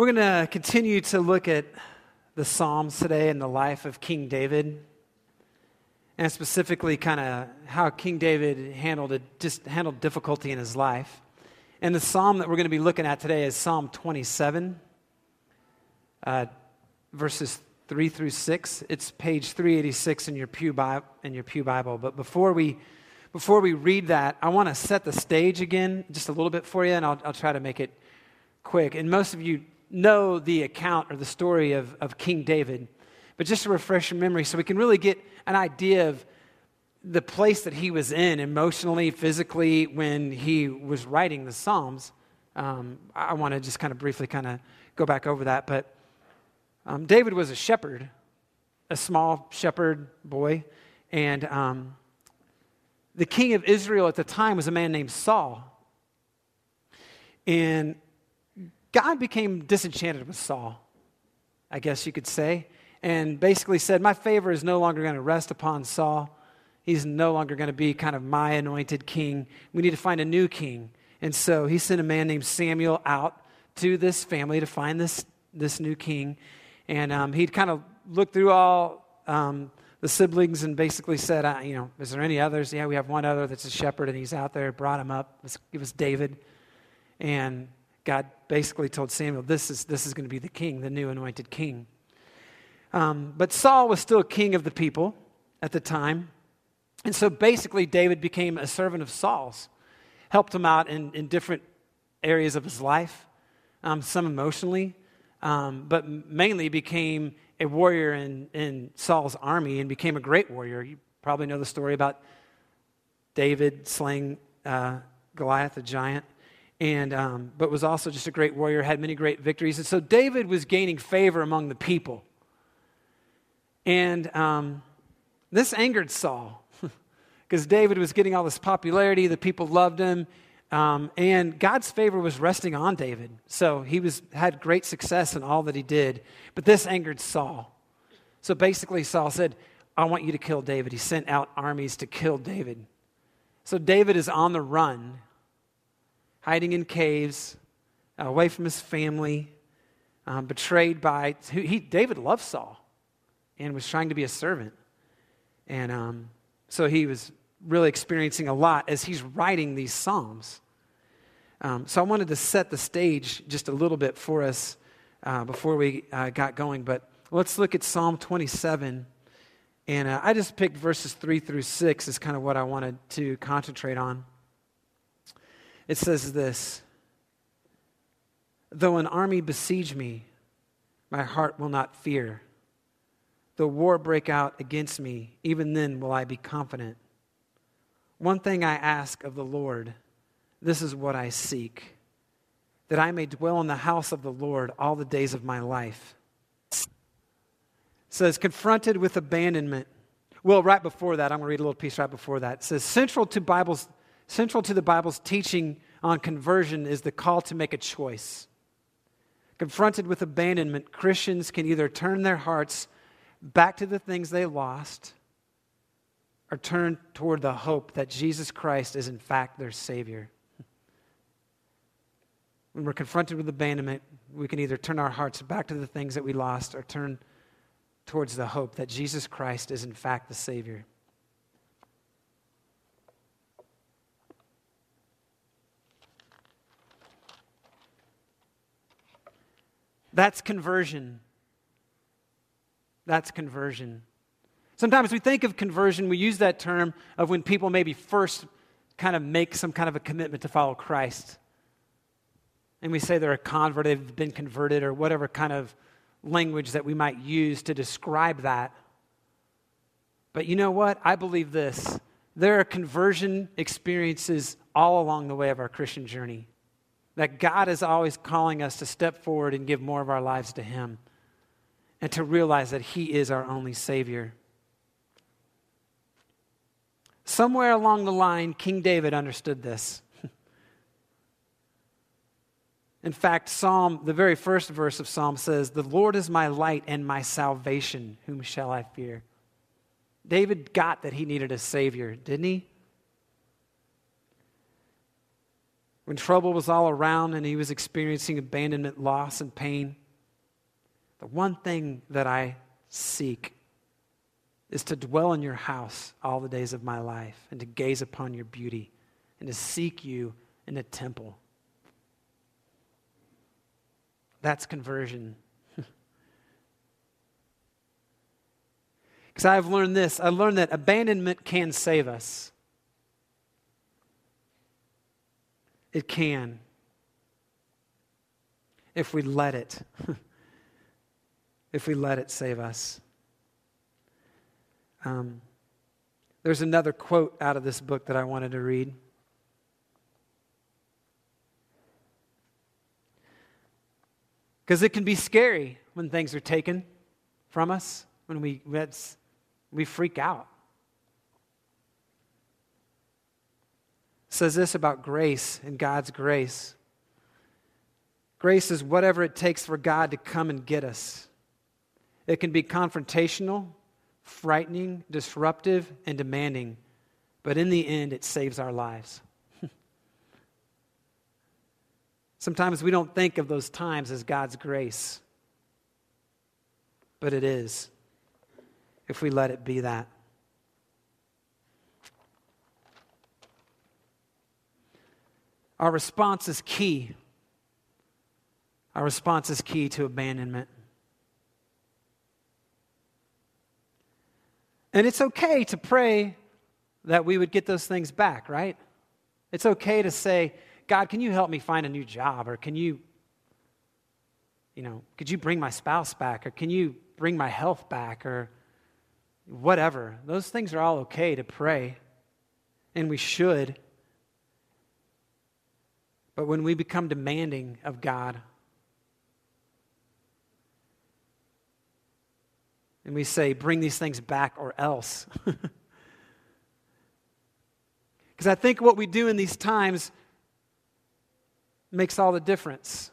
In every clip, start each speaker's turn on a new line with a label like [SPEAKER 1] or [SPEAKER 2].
[SPEAKER 1] We're going to continue to look at the Psalms today and the life of King David, and specifically, kind of how King David handled just handled difficulty in his life. And the psalm that we're going to be looking at today is Psalm 27, uh, verses 3 through 6. It's page 386 in your Pew, Bi- in your Pew Bible. But before we, before we read that, I want to set the stage again just a little bit for you, and I'll, I'll try to make it quick. And most of you know the account or the story of, of King David, but just to refresh your memory so we can really get an idea of the place that he was in emotionally, physically, when he was writing the Psalms. Um, I want to just kind of briefly kind of go back over that. But um, David was a shepherd, a small shepherd boy, and um, the king of Israel at the time was a man named Saul. And God became disenchanted with Saul, I guess you could say, and basically said, My favor is no longer going to rest upon Saul. He's no longer going to be kind of my anointed king. We need to find a new king. And so he sent a man named Samuel out to this family to find this, this new king. And um, he'd kind of looked through all um, the siblings and basically said, uh, You know, is there any others? Yeah, we have one other that's a shepherd, and he's out there, brought him up. It was, it was David. And God basically told Samuel, this is, this is going to be the king, the new anointed king. Um, but Saul was still king of the people at the time. And so basically, David became a servant of Saul's, helped him out in, in different areas of his life, um, some emotionally, um, but mainly became a warrior in, in Saul's army and became a great warrior. You probably know the story about David slaying uh, Goliath, the giant and um, but was also just a great warrior, had many great victories. And so David was gaining favor among the people. And um, this angered Saul because David was getting all this popularity, the people loved him, um, and God's favor was resting on David. So he was had great success in all that he did. But this angered Saul. So basically, Saul said, "I want you to kill David." He sent out armies to kill David. So David is on the run hiding in caves, away from his family, um, betrayed by. He, David loved Saul and was trying to be a servant. And um, so he was really experiencing a lot as he's writing these Psalms. Um, so I wanted to set the stage just a little bit for us uh, before we uh, got going. But let's look at Psalm 27. And uh, I just picked verses 3 through 6 as kind of what I wanted to concentrate on. It says this Though an army besiege me, my heart will not fear. Though war break out against me, even then will I be confident. One thing I ask of the Lord, this is what I seek, that I may dwell in the house of the Lord all the days of my life. It says, confronted with abandonment. Well, right before that, I'm going to read a little piece right before that. It says, central to Bible's Central to the Bible's teaching on conversion is the call to make a choice. Confronted with abandonment, Christians can either turn their hearts back to the things they lost or turn toward the hope that Jesus Christ is, in fact, their Savior. When we're confronted with abandonment, we can either turn our hearts back to the things that we lost or turn towards the hope that Jesus Christ is, in fact, the Savior. That's conversion. That's conversion. Sometimes we think of conversion, we use that term of when people maybe first kind of make some kind of a commitment to follow Christ. And we say they're a convert, they've been converted, or whatever kind of language that we might use to describe that. But you know what? I believe this. There are conversion experiences all along the way of our Christian journey that God is always calling us to step forward and give more of our lives to Him and to realize that He is our only Savior. Somewhere along the line, King David understood this. In fact, Psalm, the very first verse of Psalm says, The Lord is my light and my salvation. Whom shall I fear? David got that he needed a Savior, didn't he? When trouble was all around and he was experiencing abandonment, loss, and pain, the one thing that I seek is to dwell in your house all the days of my life and to gaze upon your beauty and to seek you in the temple. That's conversion. Because I've learned this I learned that abandonment can save us. It can. If we let it. if we let it save us. Um, there's another quote out of this book that I wanted to read. Because it can be scary when things are taken from us, when we, we freak out. Says this about grace and God's grace. Grace is whatever it takes for God to come and get us. It can be confrontational, frightening, disruptive, and demanding, but in the end, it saves our lives. Sometimes we don't think of those times as God's grace, but it is if we let it be that. Our response is key. Our response is key to abandonment. And it's okay to pray that we would get those things back, right? It's okay to say, God, can you help me find a new job? Or can you, you know, could you bring my spouse back? Or can you bring my health back? Or whatever. Those things are all okay to pray, and we should. But when we become demanding of God, and we say, bring these things back or else. Because I think what we do in these times makes all the difference.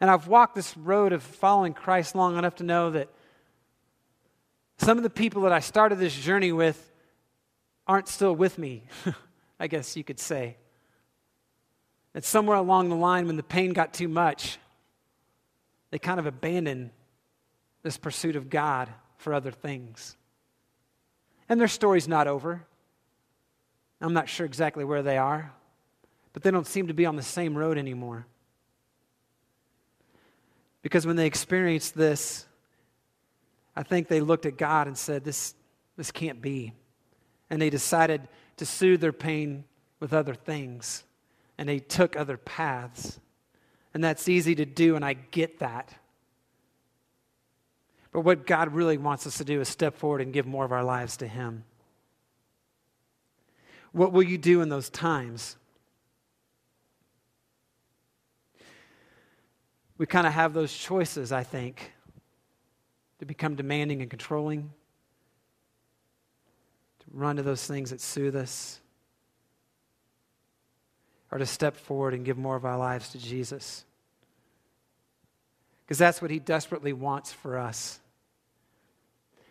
[SPEAKER 1] And I've walked this road of following Christ long enough to know that some of the people that I started this journey with aren't still with me, I guess you could say. That somewhere along the line, when the pain got too much, they kind of abandoned this pursuit of God for other things. And their story's not over. I'm not sure exactly where they are, but they don't seem to be on the same road anymore. Because when they experienced this, I think they looked at God and said, This, this can't be. And they decided to soothe their pain with other things. And they took other paths. And that's easy to do, and I get that. But what God really wants us to do is step forward and give more of our lives to Him. What will you do in those times? We kind of have those choices, I think, to become demanding and controlling, to run to those things that soothe us, or to step forward and give more of our lives to Jesus. Because that's what He desperately wants for us.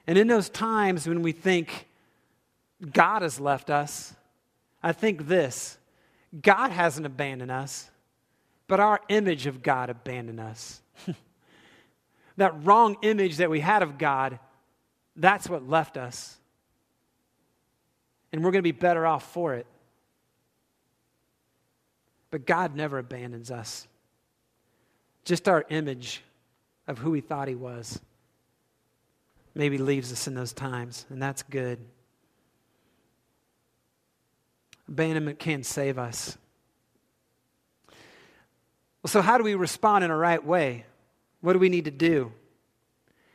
[SPEAKER 1] And in those times when we think God has left us, I think this God hasn't abandoned us, but our image of God abandoned us. that wrong image that we had of God, that's what left us. And we're going to be better off for it. But God never abandons us. Just our image of who we thought He was maybe leaves us in those times, and that's good. Abandonment can't save us. Well, so, how do we respond in a right way? What do we need to do?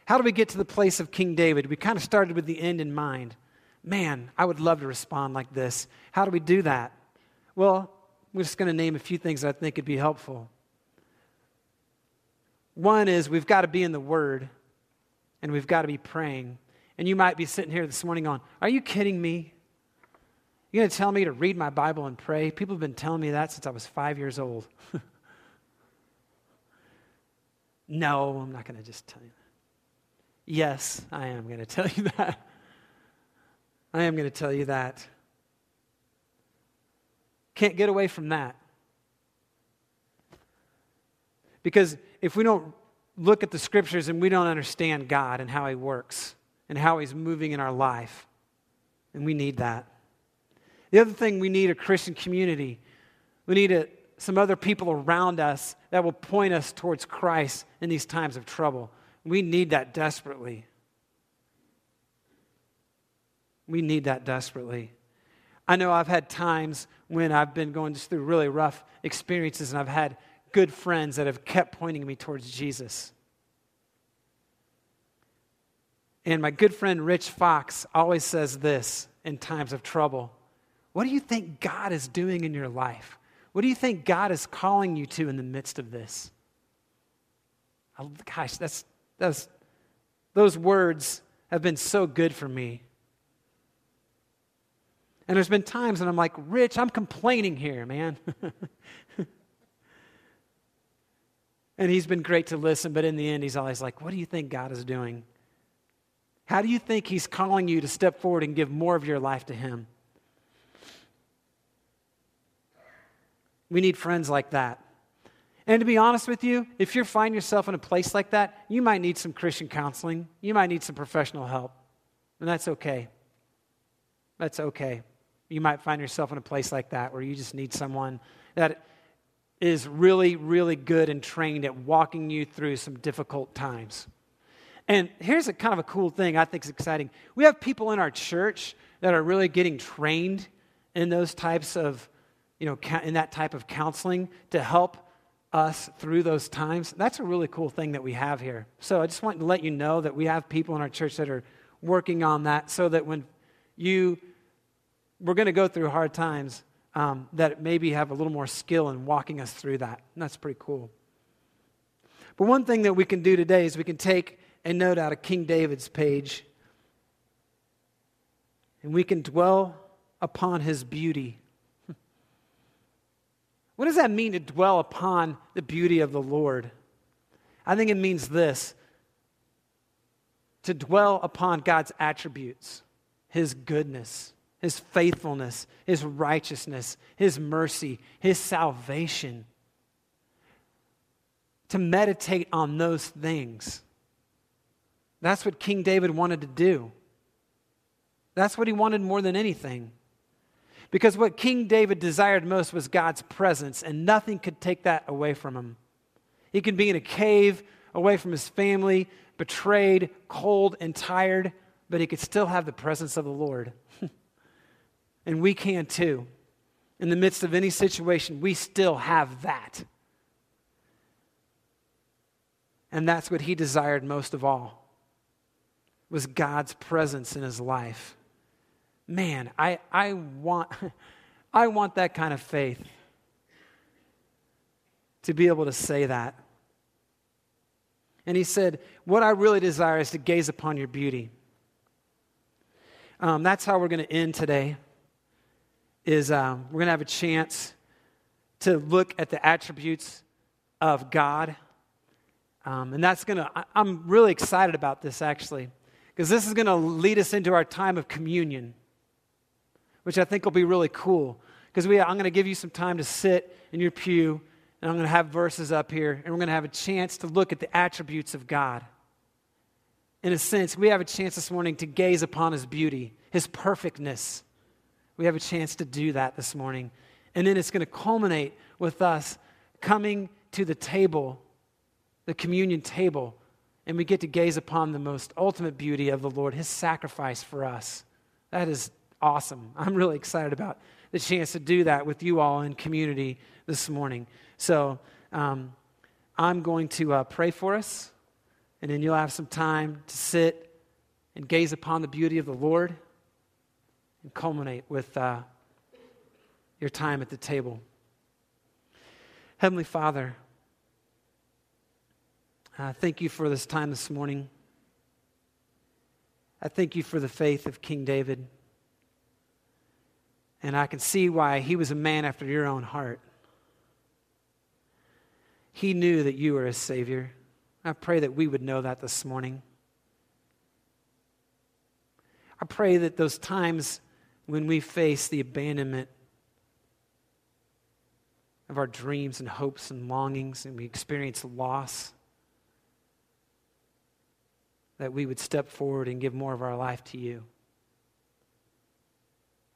[SPEAKER 1] How do we get to the place of King David? We kind of started with the end in mind. Man, I would love to respond like this. How do we do that? Well, we're just going to name a few things I think would be helpful. One is we've got to be in the Word and we've got to be praying. And you might be sitting here this morning on, Are you kidding me? You're going to tell me to read my Bible and pray? People have been telling me that since I was five years old. no, I'm not going to just tell you that. Yes, I am going to tell you that. I am going to tell you that. Can't get away from that. Because if we don't look at the scriptures and we don't understand God and how He works and how He's moving in our life, and we need that. The other thing we need a Christian community. We need a, some other people around us that will point us towards Christ in these times of trouble. We need that desperately. We need that desperately. I know I've had times when I've been going just through really rough experiences and I've had good friends that have kept pointing me towards Jesus. And my good friend Rich Fox always says this in times of trouble What do you think God is doing in your life? What do you think God is calling you to in the midst of this? Oh, gosh, that's, that's, those words have been so good for me. And there's been times when I'm like, Rich, I'm complaining here, man. and he's been great to listen, but in the end, he's always like, What do you think God is doing? How do you think he's calling you to step forward and give more of your life to him? We need friends like that. And to be honest with you, if you find yourself in a place like that, you might need some Christian counseling. You might need some professional help. And that's okay. That's okay. You might find yourself in a place like that where you just need someone that is really, really good and trained at walking you through some difficult times. And here's a kind of a cool thing I think is exciting. We have people in our church that are really getting trained in those types of, you know, in that type of counseling to help us through those times. That's a really cool thing that we have here. So I just want to let you know that we have people in our church that are working on that so that when you we're going to go through hard times um, that maybe have a little more skill in walking us through that. And that's pretty cool. But one thing that we can do today is we can take a note out of King David's page and we can dwell upon his beauty. What does that mean to dwell upon the beauty of the Lord? I think it means this to dwell upon God's attributes, his goodness, his faithfulness, his righteousness, his mercy, his salvation. To meditate on those things. That's what King David wanted to do. That's what he wanted more than anything. Because what King David desired most was God's presence, and nothing could take that away from him. He could be in a cave, away from his family, betrayed, cold, and tired, but he could still have the presence of the Lord. And we can too. In the midst of any situation, we still have that. And that's what he desired most of all was God's presence in his life. Man, I, I, want, I want that kind of faith to be able to say that. And he said, What I really desire is to gaze upon your beauty. Um, that's how we're going to end today is um, we're going to have a chance to look at the attributes of God. Um, and that's going to, I'm really excited about this actually, because this is going to lead us into our time of communion, which I think will be really cool. Because I'm going to give you some time to sit in your pew, and I'm going to have verses up here, and we're going to have a chance to look at the attributes of God. In a sense, we have a chance this morning to gaze upon His beauty, His perfectness we have a chance to do that this morning. And then it's going to culminate with us coming to the table, the communion table, and we get to gaze upon the most ultimate beauty of the Lord, his sacrifice for us. That is awesome. I'm really excited about the chance to do that with you all in community this morning. So um, I'm going to uh, pray for us, and then you'll have some time to sit and gaze upon the beauty of the Lord and culminate with uh, your time at the table. Heavenly Father, uh, thank you for this time this morning. I thank you for the faith of King David. And I can see why he was a man after your own heart. He knew that you were his Savior. I pray that we would know that this morning. I pray that those times when we face the abandonment of our dreams and hopes and longings and we experience loss, that we would step forward and give more of our life to you.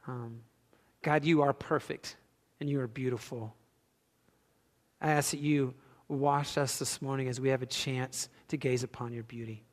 [SPEAKER 1] Um, God, you are perfect and you are beautiful. I ask that you wash us this morning as we have a chance to gaze upon your beauty.